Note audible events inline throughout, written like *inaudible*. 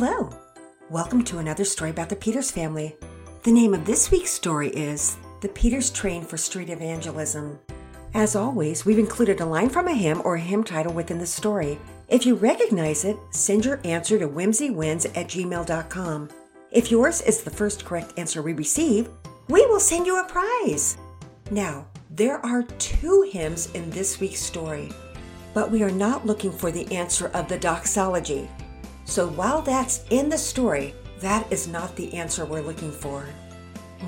Hello. Welcome to another story about the Peters family. The name of this week's story is The Peters Train for Street Evangelism. As always, we've included a line from a hymn or a hymn title within the story. If you recognize it, send your answer to whimsywins at gmail.com. If yours is the first correct answer we receive, we will send you a prize. Now, there are two hymns in this week's story, but we are not looking for the answer of the doxology. So while that's in the story, that is not the answer we're looking for.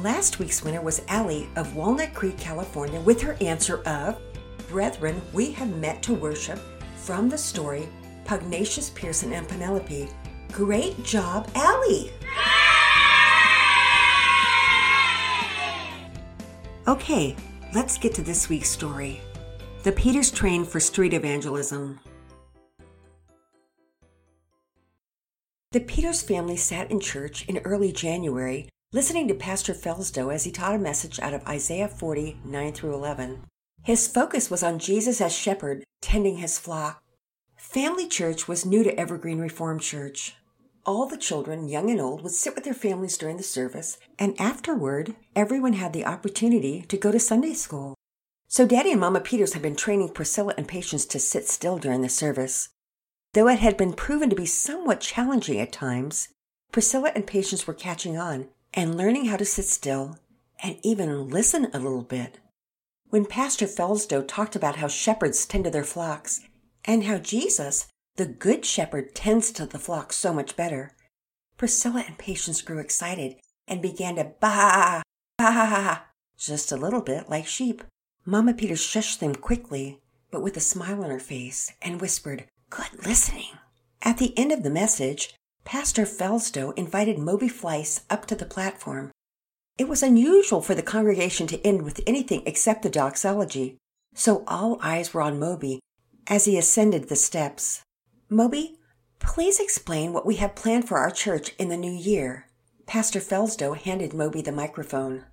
Last week's winner was Allie of Walnut Creek, California, with her answer of Brethren, we have met to worship from the story Pugnacious Pearson and Penelope. Great job, Allie! Okay, let's get to this week's story The Peters Train for Street Evangelism. The Peters family sat in church in early January, listening to Pastor Felsdo as he taught a message out of Isaiah 40, 9 through 11. His focus was on Jesus as shepherd, tending his flock. Family Church was new to Evergreen Reformed Church. All the children, young and old, would sit with their families during the service, and afterward, everyone had the opportunity to go to Sunday school. So Daddy and Mama Peters had been training Priscilla and Patience to sit still during the service. Though it had been proven to be somewhat challenging at times, Priscilla and Patience were catching on and learning how to sit still and even listen a little bit. When Pastor Felsdo talked about how shepherds tend to their flocks and how Jesus, the Good Shepherd, tends to the flock so much better, Priscilla and Patience grew excited and began to baa, baa, just a little bit like sheep. Mama Peter shushed them quickly, but with a smile on her face, and whispered, Good listening. At the end of the message, Pastor Felsdo invited Moby Fleiss up to the platform. It was unusual for the congregation to end with anything except the doxology, so all eyes were on Moby as he ascended the steps. Moby, please explain what we have planned for our church in the new year. Pastor Felsdo handed Moby the microphone.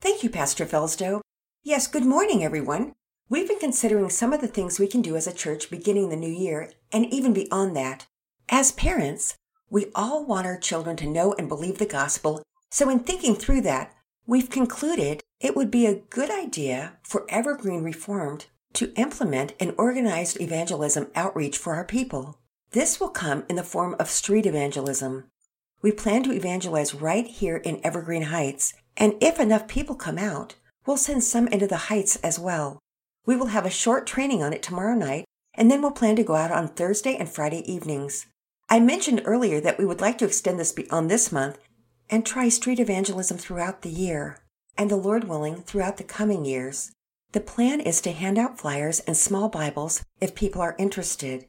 Thank you, Pastor Felsdo. Yes, good morning, everyone. We've been considering some of the things we can do as a church beginning the new year and even beyond that. As parents, we all want our children to know and believe the gospel, so in thinking through that, we've concluded it would be a good idea for Evergreen Reformed to implement an organized evangelism outreach for our people. This will come in the form of street evangelism. We plan to evangelize right here in Evergreen Heights, and if enough people come out, we'll send some into the Heights as well. We will have a short training on it tomorrow night, and then we'll plan to go out on Thursday and Friday evenings. I mentioned earlier that we would like to extend this beyond this month and try street evangelism throughout the year, and the Lord willing, throughout the coming years. The plan is to hand out flyers and small Bibles if people are interested.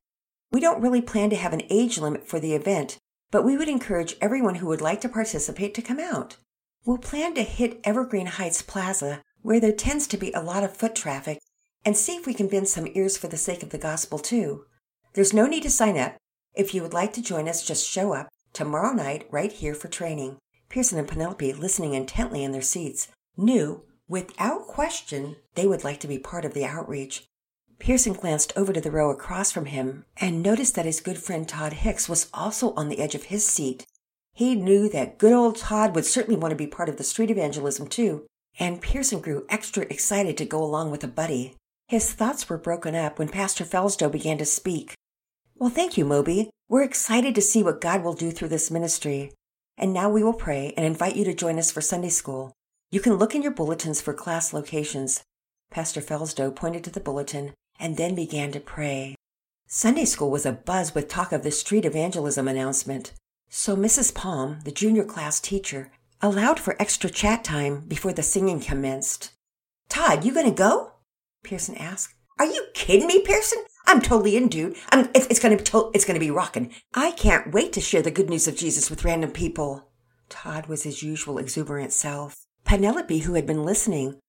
We don't really plan to have an age limit for the event, but we would encourage everyone who would like to participate to come out. We'll plan to hit Evergreen Heights Plaza, where there tends to be a lot of foot traffic, and see if we can bend some ears for the sake of the gospel too. There's no need to sign up. If you would like to join us, just show up tomorrow night right here for training. Pearson and Penelope, listening intently in their seats, knew without question they would like to be part of the outreach. Pearson glanced over to the row across from him and noticed that his good friend Todd Hicks was also on the edge of his seat. He knew that good old Todd would certainly want to be part of the street evangelism too, and Pearson grew extra excited to go along with a buddy. His thoughts were broken up when Pastor Felsdo began to speak. Well, thank you, Moby. We're excited to see what God will do through this ministry. And now we will pray and invite you to join us for Sunday school. You can look in your bulletins for class locations. Pastor Felsdo pointed to the bulletin and then began to pray. Sunday school was abuzz with talk of the street evangelism announcement. So Mrs. Palm, the junior class teacher, allowed for extra chat time before the singing commenced. Todd, you gonna go? Pearson asked. Are you kidding me, Pearson? I'm totally in, dude. I'm, it's, it's gonna be to- it's gonna be rocking. I can't wait to share the good news of Jesus with random people. Todd was his usual exuberant self. Penelope, who had been listening,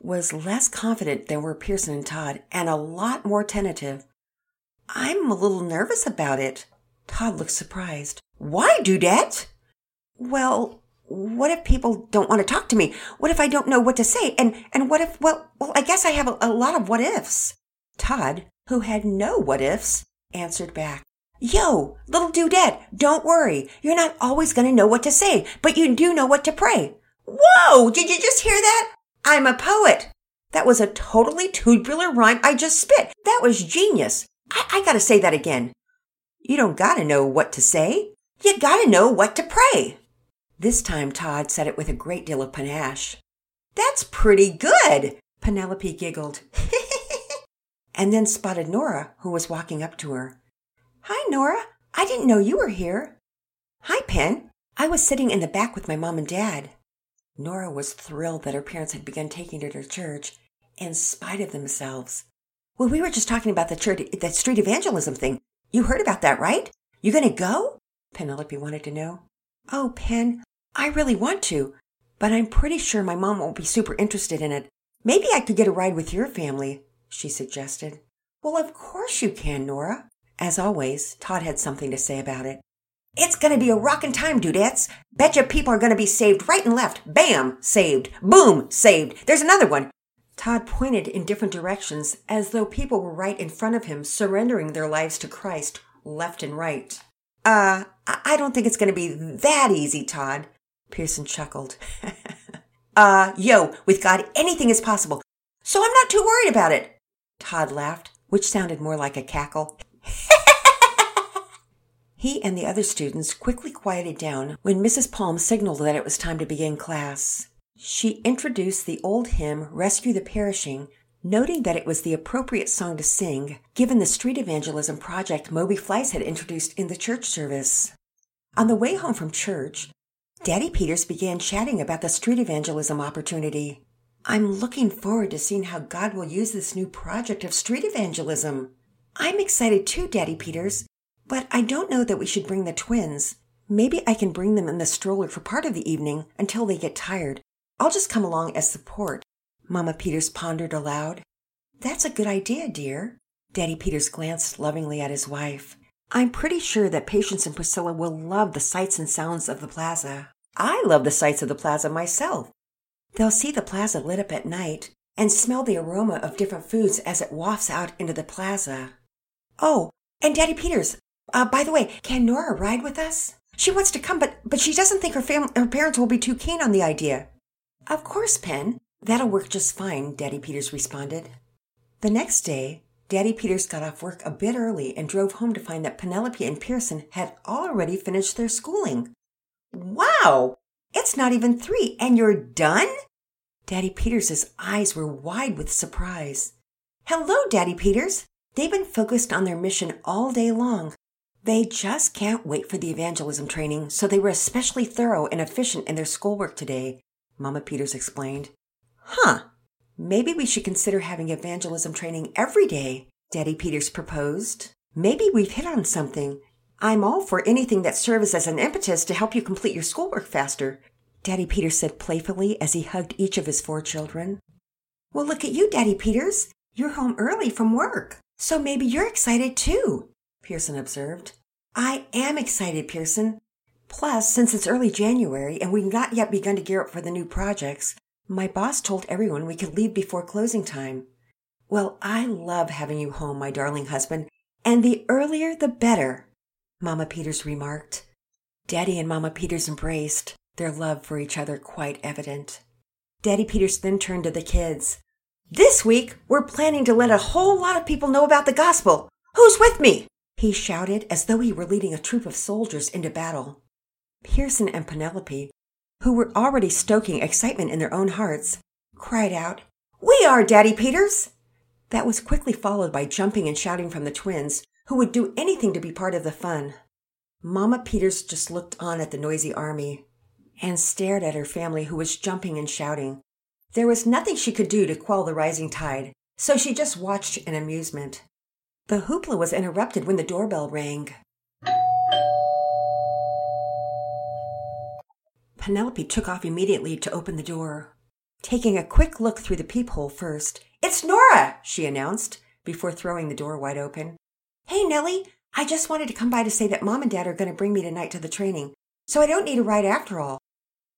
was less confident than were Pearson and Todd, and a lot more tentative. I'm a little nervous about it. Todd looked surprised. Why, Dudette? Well, what if people don't want to talk to me? What if I don't know what to say? And, and what if, well, well, I guess I have a, a lot of what ifs. Todd, who had no what ifs, answered back. Yo, little dudette, don't worry. You're not always going to know what to say, but you do know what to pray. Whoa, did you just hear that? I'm a poet. That was a totally tubular rhyme I just spit. That was genius. I, I gotta say that again. You don't gotta know what to say. You gotta know what to pray. This time Todd said it with a great deal of panache. That's pretty good, Penelope giggled. *laughs* and then spotted Nora, who was walking up to her. Hi, Nora. I didn't know you were here. Hi, Pen. I was sitting in the back with my mom and dad. Nora was thrilled that her parents had begun taking her to church in spite of themselves. Well, we were just talking about the church, that street evangelism thing. You heard about that, right? You gonna go? Penelope wanted to know. Oh, Pen, I really want to, but I'm pretty sure my mom won't be super interested in it. Maybe I could get a ride with your family, she suggested. Well, of course you can, Nora. As always, Todd had something to say about it. It's gonna be a rockin' time, dudettes. Betcha people are gonna be saved right and left. Bam! Saved. Boom! Saved. There's another one. Todd pointed in different directions as though people were right in front of him, surrendering their lives to Christ, left and right. Uh, I don't think it's gonna be that easy, Todd. Pearson chuckled. *laughs* uh, yo, with God, anything is possible. So I'm not too worried about it. Todd laughed, which sounded more like a cackle. *laughs* He and the other students quickly quieted down when Mrs. Palm signaled that it was time to begin class. She introduced the old hymn, Rescue the Perishing, noting that it was the appropriate song to sing given the street evangelism project Moby Fleiss had introduced in the church service. On the way home from church, Daddy Peters began chatting about the street evangelism opportunity. I'm looking forward to seeing how God will use this new project of street evangelism. I'm excited too, Daddy Peters, but I don't know that we should bring the twins. Maybe I can bring them in the stroller for part of the evening until they get tired. I'll just come along as support. Mama Peters pondered aloud. That's a good idea, dear. Daddy Peters glanced lovingly at his wife. I'm pretty sure that Patience and Priscilla will love the sights and sounds of the plaza. I love the sights of the plaza myself. They'll see the plaza lit up at night and smell the aroma of different foods as it wafts out into the plaza. Oh, and Daddy Peters, uh, by the way, can Nora ride with us? She wants to come, but but she doesn't think her fam- her parents will be too keen on the idea. Of course, Pen. That'll work just fine, Daddy Peters responded. The next day, Daddy Peters got off work a bit early and drove home to find that Penelope and Pearson had already finished their schooling. Wow! It's not even three, and you're done? Daddy Peters' eyes were wide with surprise. Hello, Daddy Peters. They've been focused on their mission all day long, they just can't wait for the evangelism training, so they were especially thorough and efficient in their schoolwork today, Mama Peters explained. Huh. Maybe we should consider having evangelism training every day, Daddy Peters proposed. Maybe we've hit on something. I'm all for anything that serves as an impetus to help you complete your schoolwork faster, Daddy Peters said playfully as he hugged each of his four children. Well, look at you, Daddy Peters. You're home early from work, so maybe you're excited too, Pearson observed. I am excited, Pearson. Plus, since it's early January and we've not yet begun to gear up for the new projects, my boss told everyone we could leave before closing time. Well, I love having you home, my darling husband, and the earlier the better, Mama Peters remarked. Daddy and Mama Peters embraced, their love for each other quite evident. Daddy Peters then turned to the kids. This week, we're planning to let a whole lot of people know about the gospel. Who's with me? he shouted as though he were leading a troop of soldiers into battle. Pearson and Penelope, who were already stoking excitement in their own hearts, cried out, We are Daddy Peters! That was quickly followed by jumping and shouting from the twins, who would do anything to be part of the fun. Mama Peters just looked on at the noisy army and stared at her family who was jumping and shouting. There was nothing she could do to quell the rising tide, so she just watched in amusement. The hoopla was interrupted when the doorbell rang. Penelope took off immediately to open the door. Taking a quick look through the peephole first, It's Nora, she announced, before throwing the door wide open. Hey, Nellie, I just wanted to come by to say that Mom and Dad are going to bring me tonight to the training, so I don't need a ride after all.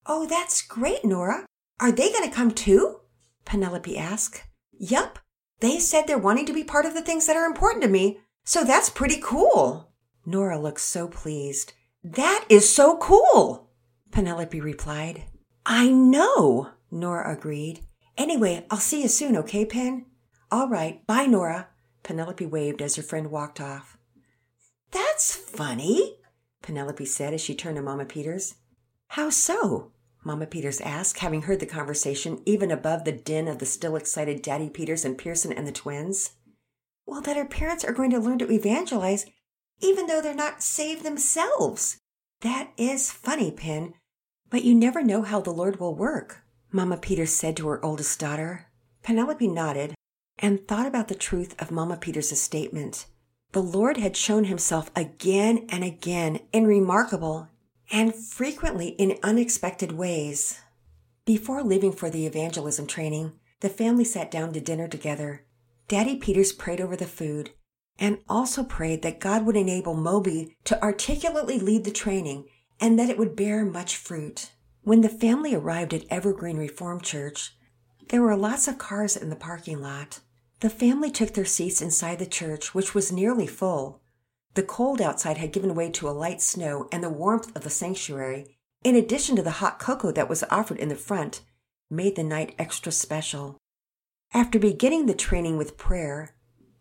Oh, that's great, Nora. Are they going to come too? Penelope asked. Yup, they said they're wanting to be part of the things that are important to me, so that's pretty cool. Nora looked so pleased. That is so cool, Penelope replied. I know, Nora agreed. Anyway, I'll see you soon, okay, Pen? All right, bye, Nora. Penelope waved as her friend walked off. That's funny, Penelope said as she turned to Mama Peters. How so? Mama Peters asked, having heard the conversation even above the din of the still excited Daddy Peters and Pearson and the twins. Well, that her parents are going to learn to evangelize even though they're not saved themselves. That is funny, Pen, but you never know how the Lord will work, Mama Peters said to her oldest daughter. Penelope nodded and thought about the truth of Mama Peters' statement. The Lord had shown himself again and again in remarkable and frequently in unexpected ways. Before leaving for the evangelism training, the family sat down to dinner together. Daddy Peters prayed over the food and also prayed that God would enable Moby to articulately lead the training and that it would bear much fruit. When the family arrived at Evergreen Reformed Church, there were lots of cars in the parking lot. The family took their seats inside the church, which was nearly full. The cold outside had given way to a light snow, and the warmth of the sanctuary, in addition to the hot cocoa that was offered in the front, made the night extra special. After beginning the training with prayer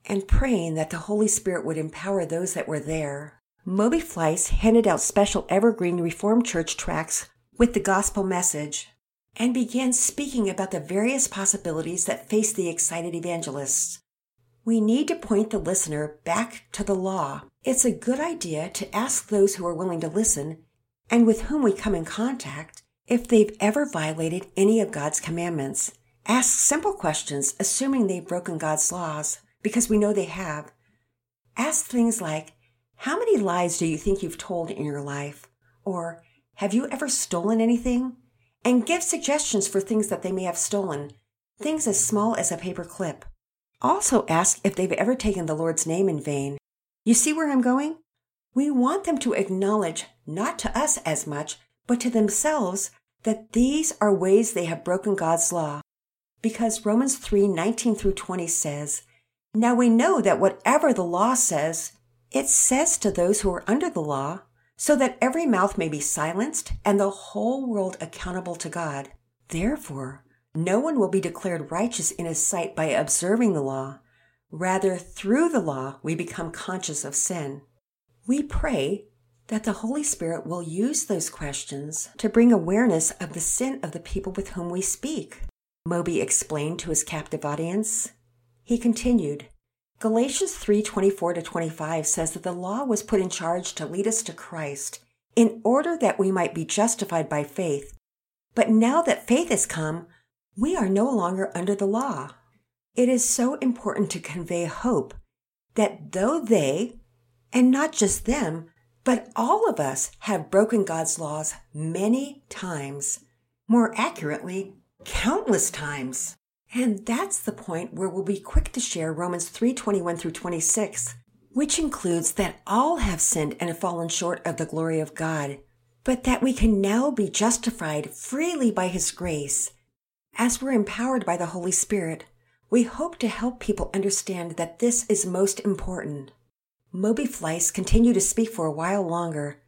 and praying that the Holy Spirit would empower those that were there, Moby Fleiss handed out special Evergreen Reformed Church tracts with the gospel message and began speaking about the various possibilities that face the excited evangelists. We need to point the listener back to the law it's a good idea to ask those who are willing to listen and with whom we come in contact if they've ever violated any of God's commandments. Ask simple questions, assuming they've broken God's laws, because we know they have. Ask things like, How many lies do you think you've told in your life? Or, Have you ever stolen anything? And give suggestions for things that they may have stolen, things as small as a paper clip. Also ask if they've ever taken the Lord's name in vain you see where I'm going? We want them to acknowledge, not to us as much, but to themselves, that these are ways they have broken God's law. Because Romans 3 19 through 20 says, Now we know that whatever the law says, it says to those who are under the law, so that every mouth may be silenced and the whole world accountable to God. Therefore, no one will be declared righteous in his sight by observing the law, Rather, through the law, we become conscious of sin. We pray that the Holy Spirit will use those questions to bring awareness of the sin of the people with whom we speak. Moby explained to his captive audience. He continued, Galatians 3:24 to 25 says that the law was put in charge to lead us to Christ in order that we might be justified by faith. But now that faith has come, we are no longer under the law. It is so important to convey hope that though they, and not just them, but all of us have broken God's laws many times, more accurately, countless times. And that's the point where we'll be quick to share Romans 3:21 through 26, which includes that all have sinned and have fallen short of the glory of God, but that we can now be justified freely by his grace as we're empowered by the Holy Spirit we hope to help people understand that this is most important. Moby Fleiss continued to speak for a while longer.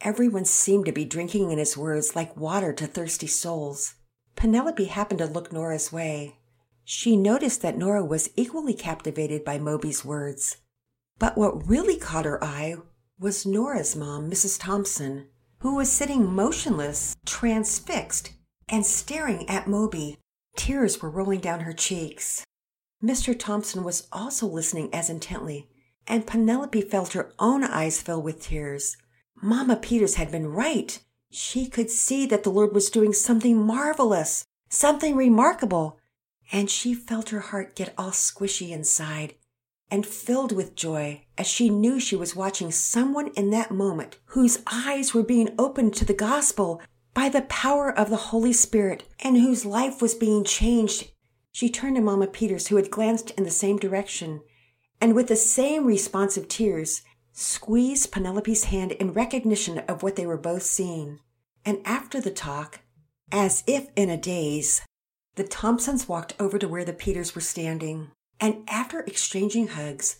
Everyone seemed to be drinking in his words like water to thirsty souls. Penelope happened to look Nora's way. She noticed that Nora was equally captivated by Moby's words. But what really caught her eye was Nora's mom, Mrs. Thompson, who was sitting motionless, transfixed, and staring at Moby. Tears were rolling down her cheeks. Mr. Thompson was also listening as intently, and Penelope felt her own eyes fill with tears. Mama Peters had been right. She could see that the Lord was doing something marvelous, something remarkable, and she felt her heart get all squishy inside and filled with joy as she knew she was watching someone in that moment whose eyes were being opened to the gospel by the power of the Holy Spirit and whose life was being changed. She turned to Mama Peters, who had glanced in the same direction, and with the same responsive tears, squeezed Penelope's hand in recognition of what they were both seeing. And after the talk, as if in a daze, the Thompsons walked over to where the Peters were standing. And after exchanging hugs,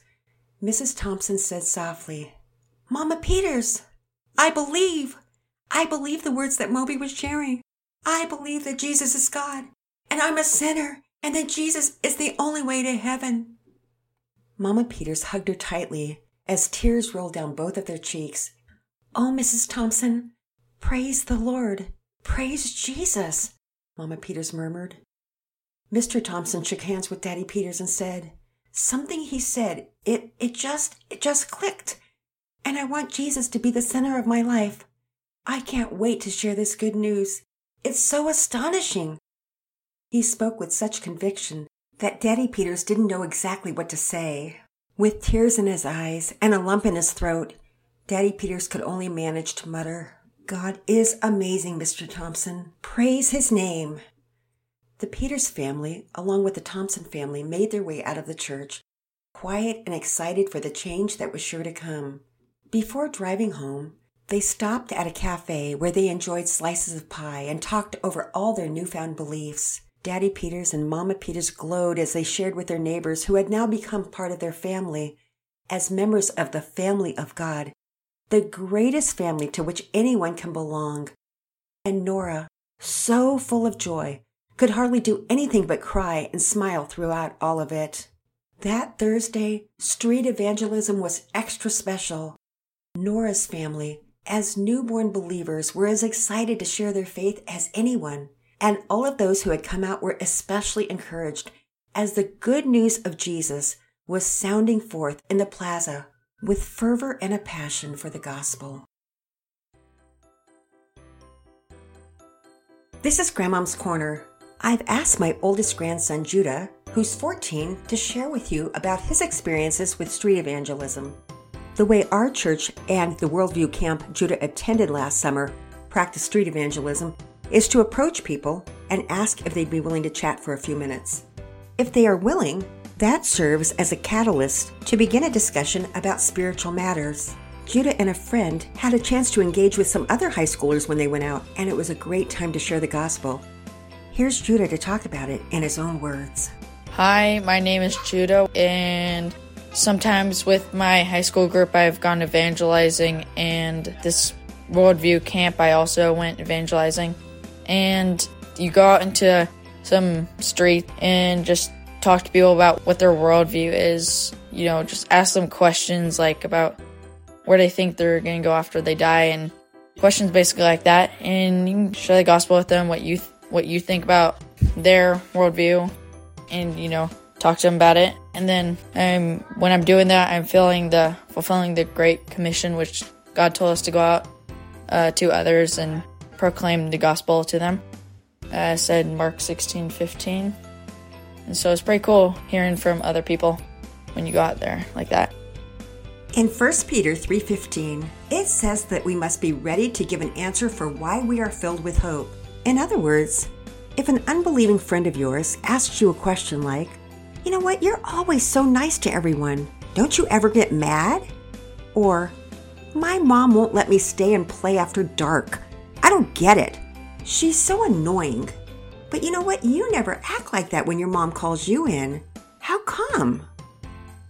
Mrs. Thompson said softly, Mama Peters, I believe. I believe the words that Moby was sharing. I believe that Jesus is God, and I'm a sinner, and that Jesus is the only way to heaven. Mama Peters hugged her tightly as tears rolled down both of their cheeks. Oh, Mrs. Thompson, praise the Lord. Praise Jesus, Mama Peters murmured. Mr. Thompson shook hands with Daddy Peters and said, Something he said, it, it just, it just clicked. And I want Jesus to be the center of my life. I can't wait to share this good news. It's so astonishing. He spoke with such conviction that Daddy Peters didn't know exactly what to say. With tears in his eyes and a lump in his throat, Daddy Peters could only manage to mutter, God is amazing, Mr. Thompson. Praise his name. The Peters family, along with the Thompson family, made their way out of the church, quiet and excited for the change that was sure to come. Before driving home, they stopped at a cafe where they enjoyed slices of pie and talked over all their newfound beliefs. Daddy Peters and Mama Peters glowed as they shared with their neighbors who had now become part of their family as members of the family of God, the greatest family to which anyone can belong. And Nora, so full of joy, could hardly do anything but cry and smile throughout all of it. That Thursday, street evangelism was extra special. Nora's family, as newborn believers, were as excited to share their faith as anyone, and all of those who had come out were especially encouraged as the good news of Jesus was sounding forth in the plaza with fervor and a passion for the gospel. This is Grandmom's Corner. I've asked my oldest grandson, Judah, who's 14, to share with you about his experiences with street evangelism. The way our church and the Worldview camp Judah attended last summer practice street evangelism is to approach people and ask if they'd be willing to chat for a few minutes. If they are willing, that serves as a catalyst to begin a discussion about spiritual matters. Judah and a friend had a chance to engage with some other high schoolers when they went out, and it was a great time to share the gospel. Here's Judah to talk about it in his own words. Hi, my name is Judah, and sometimes with my high school group, I've gone evangelizing, and this worldview camp, I also went evangelizing. And you go out into some street and just talk to people about what their worldview is. You know, just ask them questions like about where they think they're going to go after they die, and questions basically like that. And you can share the gospel with them, what you th- what you think about their worldview and, you know, talk to them about it. And then um, when I'm doing that, I'm feeling the fulfilling the Great Commission, which God told us to go out uh, to others and proclaim the gospel to them. Uh, said Mark 16, 15. And so it's pretty cool hearing from other people when you go out there like that. In 1 Peter 3:15, it says that we must be ready to give an answer for why we are filled with hope. In other words, if an unbelieving friend of yours asks you a question like, You know what, you're always so nice to everyone. Don't you ever get mad? Or, My mom won't let me stay and play after dark. I don't get it. She's so annoying. But you know what? You never act like that when your mom calls you in. How come?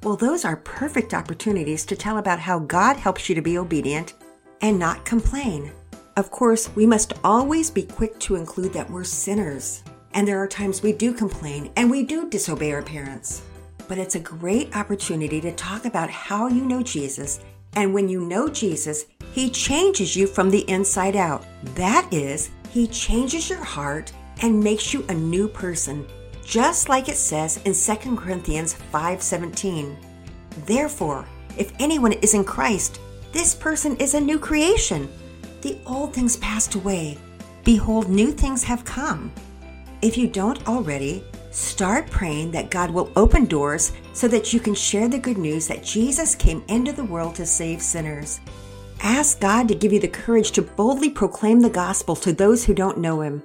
Well, those are perfect opportunities to tell about how God helps you to be obedient and not complain. Of course, we must always be quick to include that we're sinners. And there are times we do complain and we do disobey our parents. But it's a great opportunity to talk about how you know Jesus. And when you know Jesus, He changes you from the inside out. That is, He changes your heart and makes you a new person, just like it says in 2 Corinthians 5:17. Therefore, if anyone is in Christ, this person is a new creation. The old things passed away. Behold, new things have come. If you don't already, start praying that God will open doors so that you can share the good news that Jesus came into the world to save sinners. Ask God to give you the courage to boldly proclaim the gospel to those who don't know Him.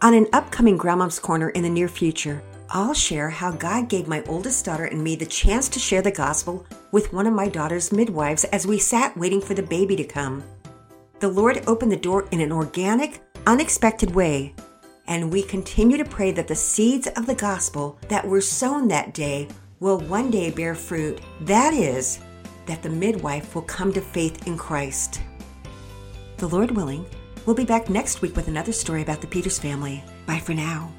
On an upcoming Grandmom's Corner in the near future, I'll share how God gave my oldest daughter and me the chance to share the gospel with one of my daughter's midwives as we sat waiting for the baby to come the Lord opened the door in an organic, unexpected way. And we continue to pray that the seeds of the gospel that were sown that day will one day bear fruit. That is, that the midwife will come to faith in Christ. The Lord willing, we'll be back next week with another story about the Peters family. Bye for now.